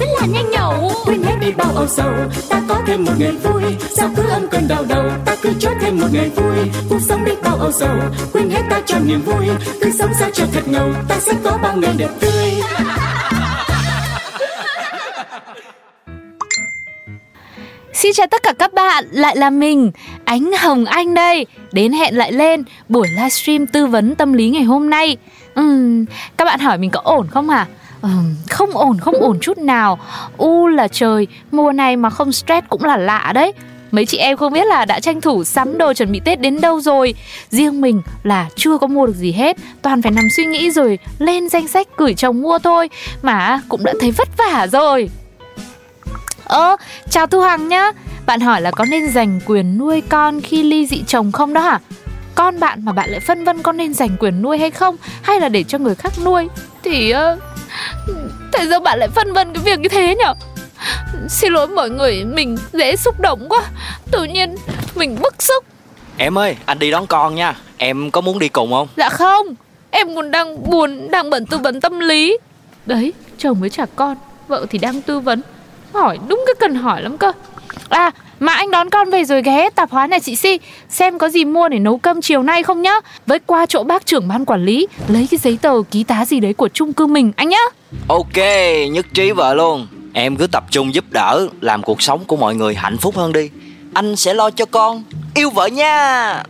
rất là nhanh nhẩu. Quên hết đi bao âu sầu ta có thêm một ngày vui. Sao cứ âm cơn đau đầu ta cứ cho thêm một ngày vui. Cuộc sống đi bao âu sầu quên hết ta cho niềm vui. Cứ sống sao cho thật ngầu ta sẽ có bao ngày đẹp tươi. Xin chào tất cả các bạn, lại là mình, Ánh Hồng Anh đây. Đến hẹn lại lên buổi livestream tư vấn tâm lý ngày hôm nay. Uhm, Các bạn hỏi mình có ổn không à? Không ổn, không ổn chút nào. U là trời, mùa này mà không stress cũng là lạ đấy. Mấy chị em không biết là đã tranh thủ sắm đồ chuẩn bị Tết đến đâu rồi. Riêng mình là chưa có mua được gì hết. Toàn phải nằm suy nghĩ rồi lên danh sách gửi chồng mua thôi. Mà cũng đã thấy vất vả rồi. Ơ, chào Thu Hằng nhá. Bạn hỏi là có nên giành quyền nuôi con khi ly dị chồng không đó hả? Con bạn mà bạn lại phân vân con nên giành quyền nuôi hay không? Hay là để cho người khác nuôi? Thì... Uh, tại sao bạn lại phân vân cái việc như thế nhở? Xin lỗi mọi người, mình dễ xúc động quá. Tự nhiên mình bức xúc. Em ơi, anh đi đón con nha. Em có muốn đi cùng không? Dạ không, em còn đang buồn, đang bận tư vấn tâm lý. Đấy, chồng với trả con, vợ thì đang tư vấn. Hỏi đúng cái cần hỏi lắm cơ. À, mà anh đón con về rồi ghé tạp hóa nhà chị Si Xem có gì mua để nấu cơm chiều nay không nhá. Với qua chỗ bác trưởng ban quản lý Lấy cái giấy tờ ký tá gì đấy của chung cư mình anh nhá. Ok, nhất trí vợ luôn. Em cứ tập trung giúp đỡ Làm cuộc sống của mọi người hạnh phúc hơn đi. Anh sẽ lo cho con. Yêu vợ nha.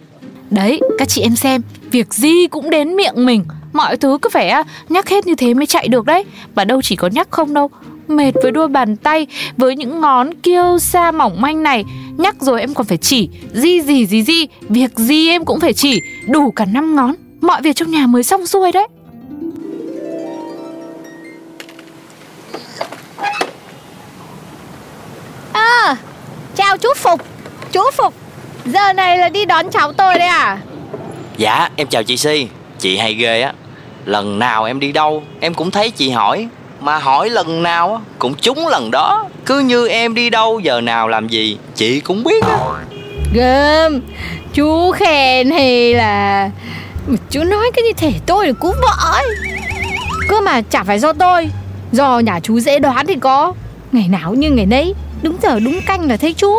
Đấy, các chị em xem Việc gì cũng đến miệng mình. Mọi thứ cứ phải à, nhắc hết như thế mới chạy được đấy. Và đâu chỉ có nhắc không đâu Mệt với đôi bàn tay Với những ngón kiêu sa mỏng manh này. Nhắc rồi em còn phải chỉ Gì gì gì gì Việc gì em cũng phải chỉ Đủ cả năm ngón. Mọi việc trong nhà mới xong xuôi đấy. À, chào chú Phục. Chú Phục Giờ này là đi đón cháu tôi đấy à? Dạ, em chào chị Si. Chị hay ghê á. Lần nào em đi đâu Em cũng thấy chị hỏi Mà hỏi lần nào Cũng trúng lần đó. Cứ như em đi đâu giờ nào làm gì Chị cũng biết á. Gơm Chú khen hay là Chú nói cái như thể tôi là cú vợ ấy. Cơ mà chả phải do tôi Do nhà chú dễ đoán thì có. Ngày nào như ngày nấy Đúng giờ đúng canh là thấy chú.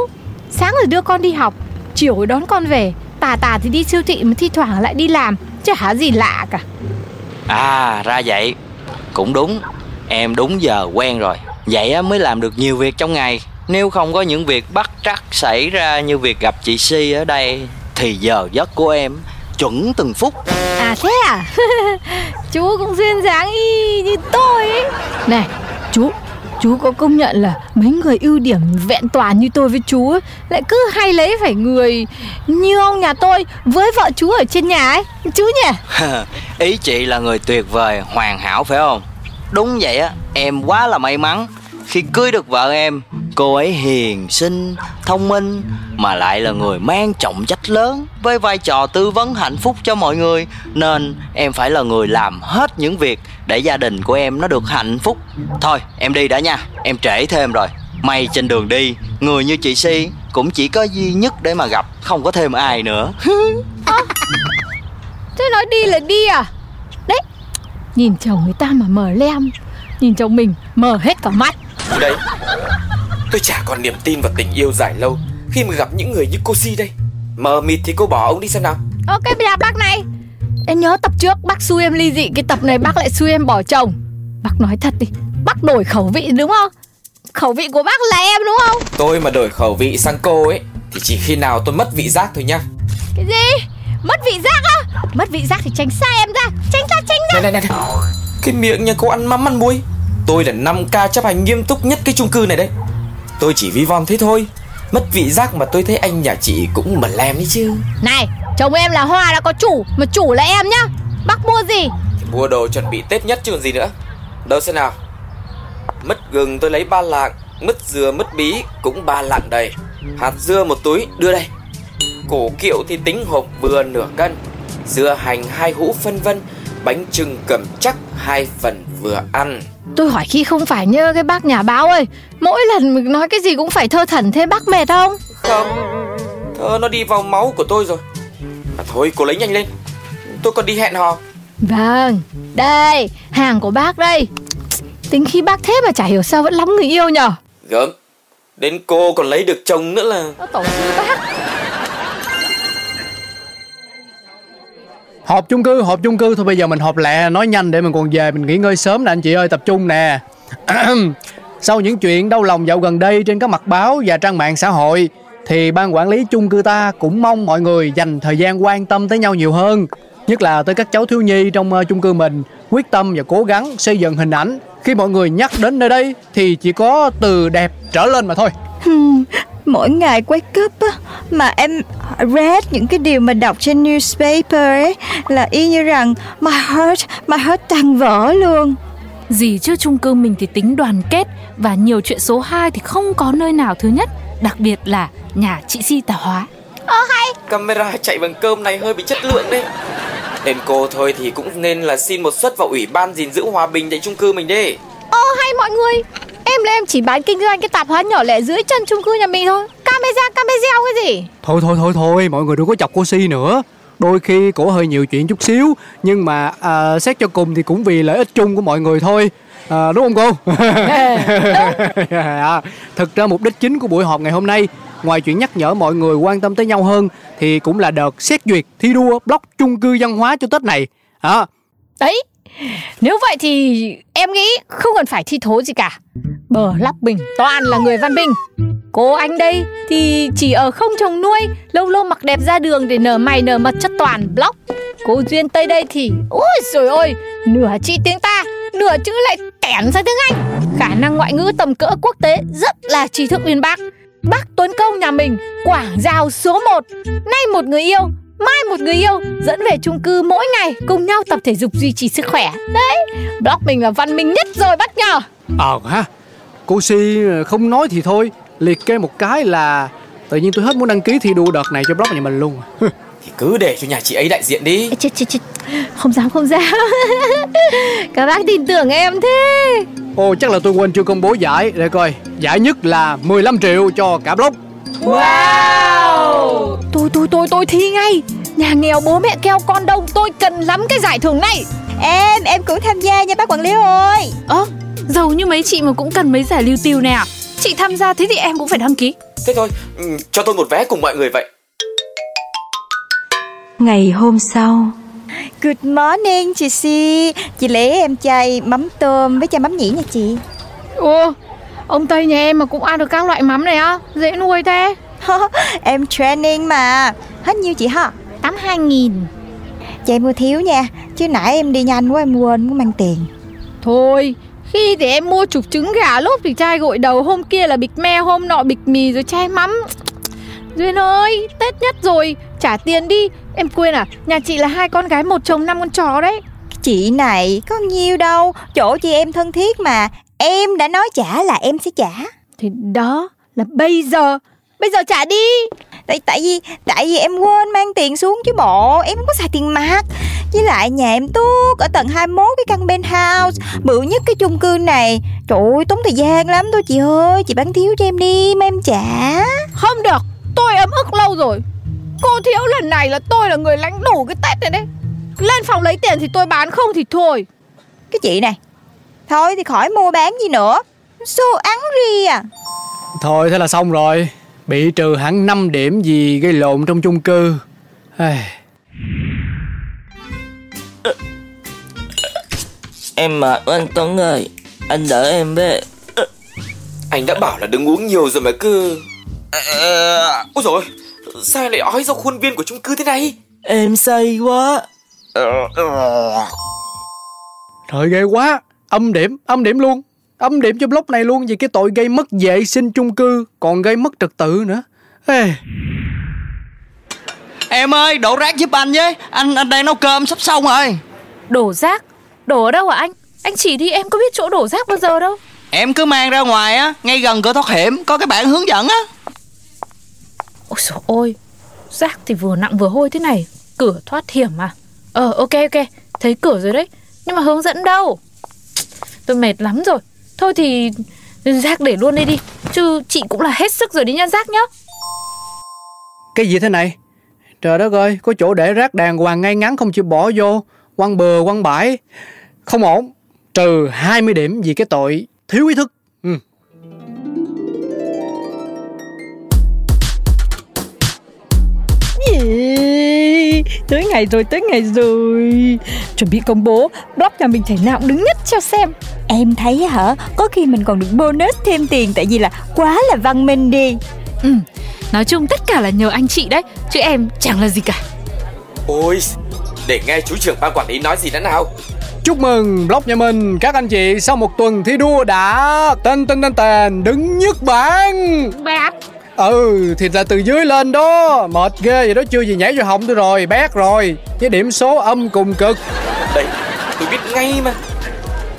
Sáng rồi đưa con đi học Chiều rồi đón con về. Tà tà thì đi siêu thị mà thi thoảng lại đi làm Chả gì lạ cả. À ra vậy Cũng đúng Em đúng giờ quen rồi. Vậy mới làm được nhiều việc trong ngày. Nếu không có những việc bắt trắc xảy ra Như việc gặp chị Si ở đây Thì giờ giấc của em Chuẩn từng phút. À thế à? Chú cũng duyên dáng y như tôi ấy. Này chú Chú có công nhận là mấy người ưu điểm vẹn toàn như tôi với chú ấy, Lại cứ hay lấy phải người như ông nhà tôi với vợ chú ở trên nhà ấy. Chú nhỉ? Ý chị là người tuyệt vời, hoàn hảo phải không? Đúng vậy á, em quá là may mắn. Khi cưới được vợ em Cô ấy hiền, xinh, thông minh Mà lại là người mang trọng trách lớn Với vai trò tư vấn hạnh phúc cho mọi người. Nên em phải là người làm hết những việc Để gia đình của em nó được hạnh phúc. Thôi em đi đã nha Em trễ thêm rồi. May trên đường đi Người như chị Si Cũng chỉ có duy nhất để mà gặp Không có thêm ai nữa. Thế nói đi là đi à? Nhìn chồng người ta mà mở lem Nhìn chồng mình mở hết cả mắt. Đấy Tôi chả còn niềm tin vào tình yêu dài lâu Khi mà gặp những người như cô Si đây. Mờ mịt thì cô bỏ ông đi xem nào. Ok bây giờ bác này. Em nhớ tập trước bác xui em ly dị. Cái tập này bác lại xui em bỏ chồng. Bác nói thật đi Bác đổi khẩu vị đúng không? Khẩu vị của bác là em đúng không? Tôi mà đổi khẩu vị sang cô ấy Thì chỉ khi nào tôi mất vị giác thôi nha. Cái gì Mất vị giác á. Mất vị giác thì tránh xa em ra. Tránh ra tránh ra. Này này này Cái miệng nhà cô ăn mắm ăn muối. Tôi là 5K chấp hành nghiêm túc nhất cái chung cư này đấy. Tôi chỉ vi von thế thôi. Mất vị giác mà tôi thấy anh nhà chị cũng mẩn lem đấy chứ. Này chồng em là Hoa đã có chủ Mà chủ là em nhá. Bác mua gì? Thì mua đồ chuẩn bị Tết nhất chứ còn gì nữa. Đâu xem nào. Mứt gừng tôi lấy ba lạng Mứt dừa mứt bí cũng ba lạng đầy Hạt dưa một túi đưa đây Cổ kiệu thì tính hộp vừa nửa cân. Dưa hành hai hũ phân vân Bánh trưng cầm chắc hai phần vừa ăn. Tôi hỏi khi không phải nhớ cái bác nhà báo ơi Mỗi lần nói cái gì cũng phải thơ thẩn thế bác mệt không? Không Thơ nó đi vào máu của tôi rồi. À, Thôi cô lấy nhanh lên. Tôi còn đi hẹn hò. Vâng Đây hàng của bác đây. Tính khi bác thế mà chả hiểu sao vẫn lắm người yêu nhở? Gớm Đến cô còn lấy được chồng nữa là tổ sư bác Họp chung cư, họp chung cư. Thôi bây giờ mình họp lẹ, nói nhanh để mình còn về Mình nghỉ ngơi sớm nè anh chị ơi, tập trung nè. Sau những chuyện đau lòng dạo gần đây Trên các mặt báo và trang mạng xã hội Thì ban quản lý chung cư ta cũng mong mọi người dành thời gian quan tâm tới nhau nhiều hơn Nhất là tới các cháu thiếu nhi trong ờ, chung cư mình. Quyết tâm và cố gắng xây dựng hình ảnh. Khi mọi người nhắc đến nơi đây Thì chỉ có từ đẹp trở lên mà thôi mỗi ngày wake up á, mà em read những cái điều mà đọc trên newspaper ấy là y như rằng my heart, my heart tan vỡ luôn. Gì chứ chung cư mình thì tính đoàn kết Và nhiều chuyện số 2 thì không có nơi nào thứ nhất Đặc biệt là nhà chị Si tạp hóa. Camera chạy bằng cơm này hơi bị chất lượng đấy. Nên cô thôi thì cũng nên là xin một suất vào ủy ban gìn giữ hòa bình tại chung cư mình đi. Ô hay mọi người Em là em chỉ bán kinh doanh cái tạp hóa nhỏ lẻ dưới chân chung cư nhà mình thôi. Camera, camera cái gì? Thôi thôi thôi thôi, mọi người đừng có chọc cô Si nữa. Đôi khi cổ hơi nhiều chuyện chút xíu Nhưng mà à, xét cho cùng thì cũng vì lợi ích chung của mọi người thôi. À, Đúng không cô? à, thực ra mục đích chính của buổi họp ngày hôm nay Ngoài chuyện nhắc nhở mọi người quan tâm tới nhau hơn Thì cũng là đợt xét duyệt thi đua block chung cư văn hóa cho Tết này. À, Đấy. Nếu vậy thì em nghĩ không cần phải thi thố gì cả Bờ lắp bình toàn là người văn minh Cô anh đây thì chỉ ở không trồng nuôi Lâu lâu mặc đẹp ra đường để nở mày nở mật chất toàn block. Cô Duyên Tây đây thì Ôi trời ơi Nửa chị tiếng ta Nửa chữ lại tẻn sang tiếng Anh Khả năng ngoại ngữ tầm cỡ quốc tế Rất là trí thức uyên bác Bác Tuấn Công nhà mình Quảng giao số 1 Nay một người yêu Mai một người yêu dẫn về chung cư mỗi ngày cùng nhau tập thể dục duy trì sức khỏe. Đấy, blog mình là văn minh nhất rồi bác nhờ. Ờ ha Cô Si không nói thì thôi. Liệt kê một cái là Tự nhiên tôi hết muốn đăng ký thi đua đợt này cho blog nhà mình luôn. Thì cứ để cho nhà chị ấy đại diện đi. Chết chết chết. Không dám không dám. Các bác tin tưởng em thế. Ồ chắc là tôi quên chưa công bố giải. Để coi Giải nhất là 15 triệu cho cả blog. Wow! Tôi tôi tôi tôi thi ngay. Nhà nghèo bố mẹ keo con đông Tôi cần lắm cái giải thưởng này. Em, em cũng tham gia nha bác quản lý ơi. Ơ, giàu như mấy chị mà cũng cần mấy giải lưu tiêu nè à Chị tham gia thế thì em cũng phải đăng ký Thế thôi, ừ, cho tôi một vé cùng mọi người vậy Ngày hôm sau Good morning chị Si. Chị lấy em chai mắm tôm với chai mắm nhĩ nha chị. Ồ Ông Tây nhà em mà cũng ăn được các loại mắm này á Dễ nuôi thế em training mà. Hết nhiêu chị hả? 82 nghìn Chị mua thiếu nha. Chứ nãy em đi nhanh quá em quên có mang tiền. Thôi Khi thì em mua chục trứng gà lúc thì chai gội đầu Hôm kia là bịch me Hôm nọ bịch mì rồi chai mắm Duyên ơi Tết nhất rồi Trả tiền đi Em quên à Nhà chị là hai con gái một chồng năm con chó đấy Chị này có nhiêu đâu. Chỗ chị em thân thiết mà. Em đã nói trả là em sẽ trả. Thì đó là bây giờ Bây giờ trả đi Tại tại vì tại vì em quên mang tiền xuống chứ bộ Em không có xài tiền mặt. Với lại nhà em tuốt ở tầng 21 cái căn penthouse Bự nhất cái chung cư này. Trời ơi tốn thời gian lắm thôi chị ơi Chị bán thiếu cho em đi mà em trả. Không được Tôi ấm ức lâu rồi. Cô thiếu lần này là tôi là người lãnh đủ cái Tết này đấy. Lên phòng lấy tiền thì tôi bán không thì thôi. Cái chị này Thôi thì khỏi mua bán gì nữa. So ắn ri à. Thôi thế là xong rồi Bị trừ hẳn 5 điểm vì gây lộn trong chung cư. Ai, Em mệt quá anh Tuấn ơi Anh đỡ em với Anh đã bảo là đừng uống nhiều rồi mà cứ Ôi rồi Sao lại ói ra khuôn viên của chung cư thế này? Em say quá. Trời ghê quá Âm điểm, âm điểm luôn Âm điểm cho blog này luôn vì cái tội gây mất vệ sinh chung cư Còn gây mất trật tự nữa. Ê, Em ơi đổ rác giúp anh với. Anh anh đang nấu cơm sắp xong rồi. Đổ rác? Đổ ở đâu hả anh? Anh chỉ đi em có biết chỗ đổ rác bao giờ đâu. Em cứ mang ra ngoài á Ngay gần cửa thoát hiểm Có cái bảng hướng dẫn á. Ôi dồi ôi Rác thì vừa nặng vừa hôi thế này Cửa thoát hiểm à? Ờ ok ok Thấy cửa rồi đấy Nhưng mà hướng dẫn đâu? Tôi mệt lắm rồi Thôi thì rác để luôn đây đi Chứ chị cũng là hết sức rồi đi nha rác nhá Cái gì thế này? Trời đất ơi, có chỗ để rác đàng hoàng ngay ngắn không chịu bỏ vô, quăng bừa quăng bãi. Không ổn. Trừ 20 điểm vì cái tội thiếu ý thức. Ừ. Yeah, tới ngày rồi tới ngày rồi chuẩn bị công bố blog nhà mình thể nào cũng đứng nhất cho xem Em thấy hả Có khi mình còn được bonus thêm tiền Tại vì là quá là văn minh đi. Ừ Nói chung tất cả là nhờ anh chị đấy Chứ em chẳng là gì cả. Ôi Để nghe chú trưởng ban quản lý nói gì nữa nào. Chúc mừng blog nhà mình các anh chị sau một tuần thi đua đã tên tên tên tên đứng nhất bảng. bạc Ừ thì là từ dưới lên đó. Mệt ghê vậy đó chưa gì nhảy vô họng tôi rồi Bét rồi. Cái điểm số âm cùng cực. Đây tôi biết ngay mà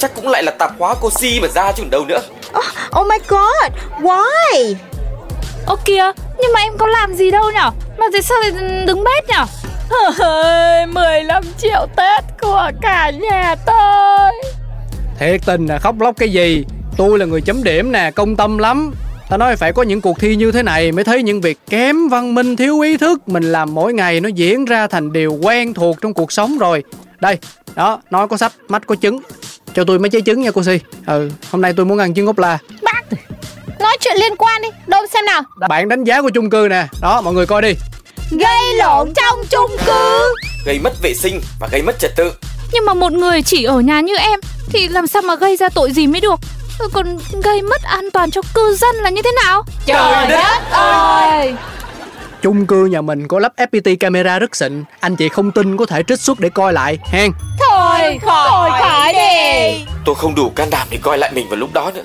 Chắc cũng lại là tạp hóa cô Si mà ra chứ đâu nữa. Oh, oh my god Why? Ô kìa Nhưng mà em có làm gì đâu nhở? Mà tại sao lại đứng bét nhở? 15 triệu Tết của cả nhà tôi. Thiệt tình là khóc lóc cái gì? Tôi là người chấm điểm nè Công tâm lắm. Ta nói phải có những cuộc thi như thế này Mới thấy những việc kém văn minh thiếu ý thức. Mình làm mỗi ngày nó diễn ra thành điều quen thuộc trong cuộc sống rồi. Đây Đó Nói có sách Mách có trứng Cho tôi mấy trái trứng nha cô Si. Ừ Hôm nay tôi muốn ăn trứng ốp la. Bác Nói chuyện liên quan đi. Đâu xem nào. Bạn đánh giá của chung cư nè. Đó mọi người coi đi. Gây lộn trong chung cư. Gây mất vệ sinh và gây mất trật tự. Nhưng mà một người chỉ ở nhà như em Thì làm sao mà gây ra tội gì mới được? Còn gây mất an toàn cho cư dân là như thế nào? Trời đất ơi Chung cư nhà mình có lắp FPT camera rất xịn. Anh chị không tin có thể trích xuất để coi lại hen. Thôi khỏi khỏi đi. Tôi không đủ can đảm để coi lại mình vào lúc đó nữa.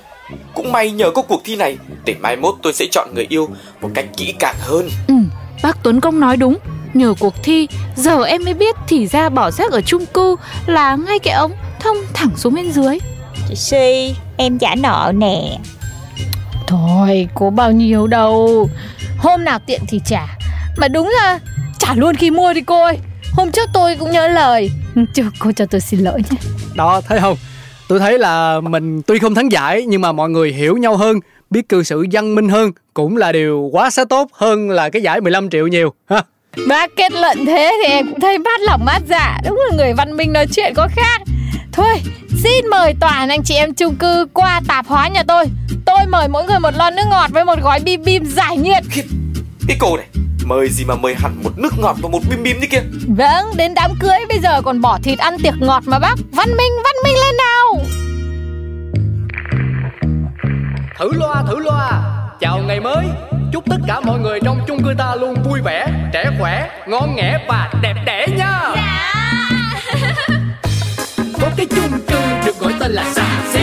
Cũng may nhờ có cuộc thi này Để mai mốt tôi sẽ chọn người yêu Một cách kỹ càng hơn. Ừ Bác Tuấn Công nói đúng. Nhờ cuộc thi Giờ em mới biết thì ra bỏ rác ở chung cư Là ngay cái ống thông thẳng xuống bên dưới. Chị Si Em trả nợ nè. Thôi có bao nhiêu đâu Hôm nào tiện thì trả. Mà đúng là trả luôn khi mua đi cô ơi. Hôm trước tôi cũng nhớ lời. Chứ cô cho tôi xin lỗi nhé. Đó thấy không? Tôi thấy là mình tuy không thắng giải Nhưng mà mọi người hiểu nhau hơn Biết cư xử văn minh hơn Cũng là điều quá xá tốt hơn là cái giải 15 triệu nhiều. Ha. Bác kết luận thế thì em cũng thấy mát lòng mát dạ. Đúng là người văn minh nói chuyện có khác. Thôi xin mời toàn anh chị em chung cư qua tạp hóa nhà tôi. Tôi mời mỗi người một lon nước ngọt với một gói bim bim giải nhiệt. Cái cô này Mời gì mà mời hẳn một nước ngọt và một bim bim đi kia? Vâng đến đám cưới bây giờ còn bỏ thịt ăn tiệc ngọt mà bác. Văn minh văn minh lên nào. Thử loa thử loa. Chào ngày mới. Chúc tất cả mọi người trong chung cư ta luôn vui vẻ Trẻ khỏe, ngon nghẻ và đẹp đẽ nha. Có cái chung cư được gọi tên là xà xí.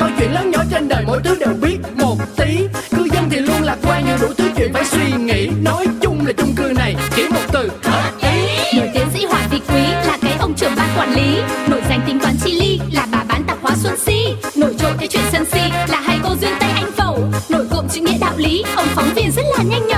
Câu chuyện lớn nhỏ trên đời mỗi thứ đều biết một tí. Cư dân thì luôn lạc quan như đủ thứ chuyện phải suy nghĩ. Nói chung là chung cư này chỉ một từ hợp ý. Nổi tiến sĩ Hoàng Thị Quý là cái ông trưởng ban quản lý. Nổi danh tính toán chi ly là bà bán tạp hóa Xuân Si. Nổi trội cái chuyện sân si là hai cô duyên tay anh Phẩu. Nổi cộm chữ nghĩa đạo lý, ông phóng viên rất là nhanh nhở